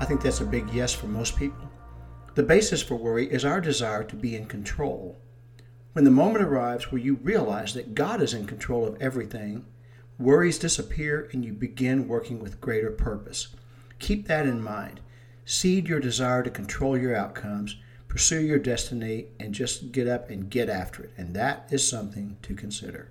I think that's a big yes for most people. The basis for worry is our desire to be in control. When the moment arrives where you realize that God is in control of everything, worries disappear and you begin working with greater purpose. Keep that in mind. Seed your desire to control your outcomes, pursue your destiny, and just get up and get after it. And that is something to consider.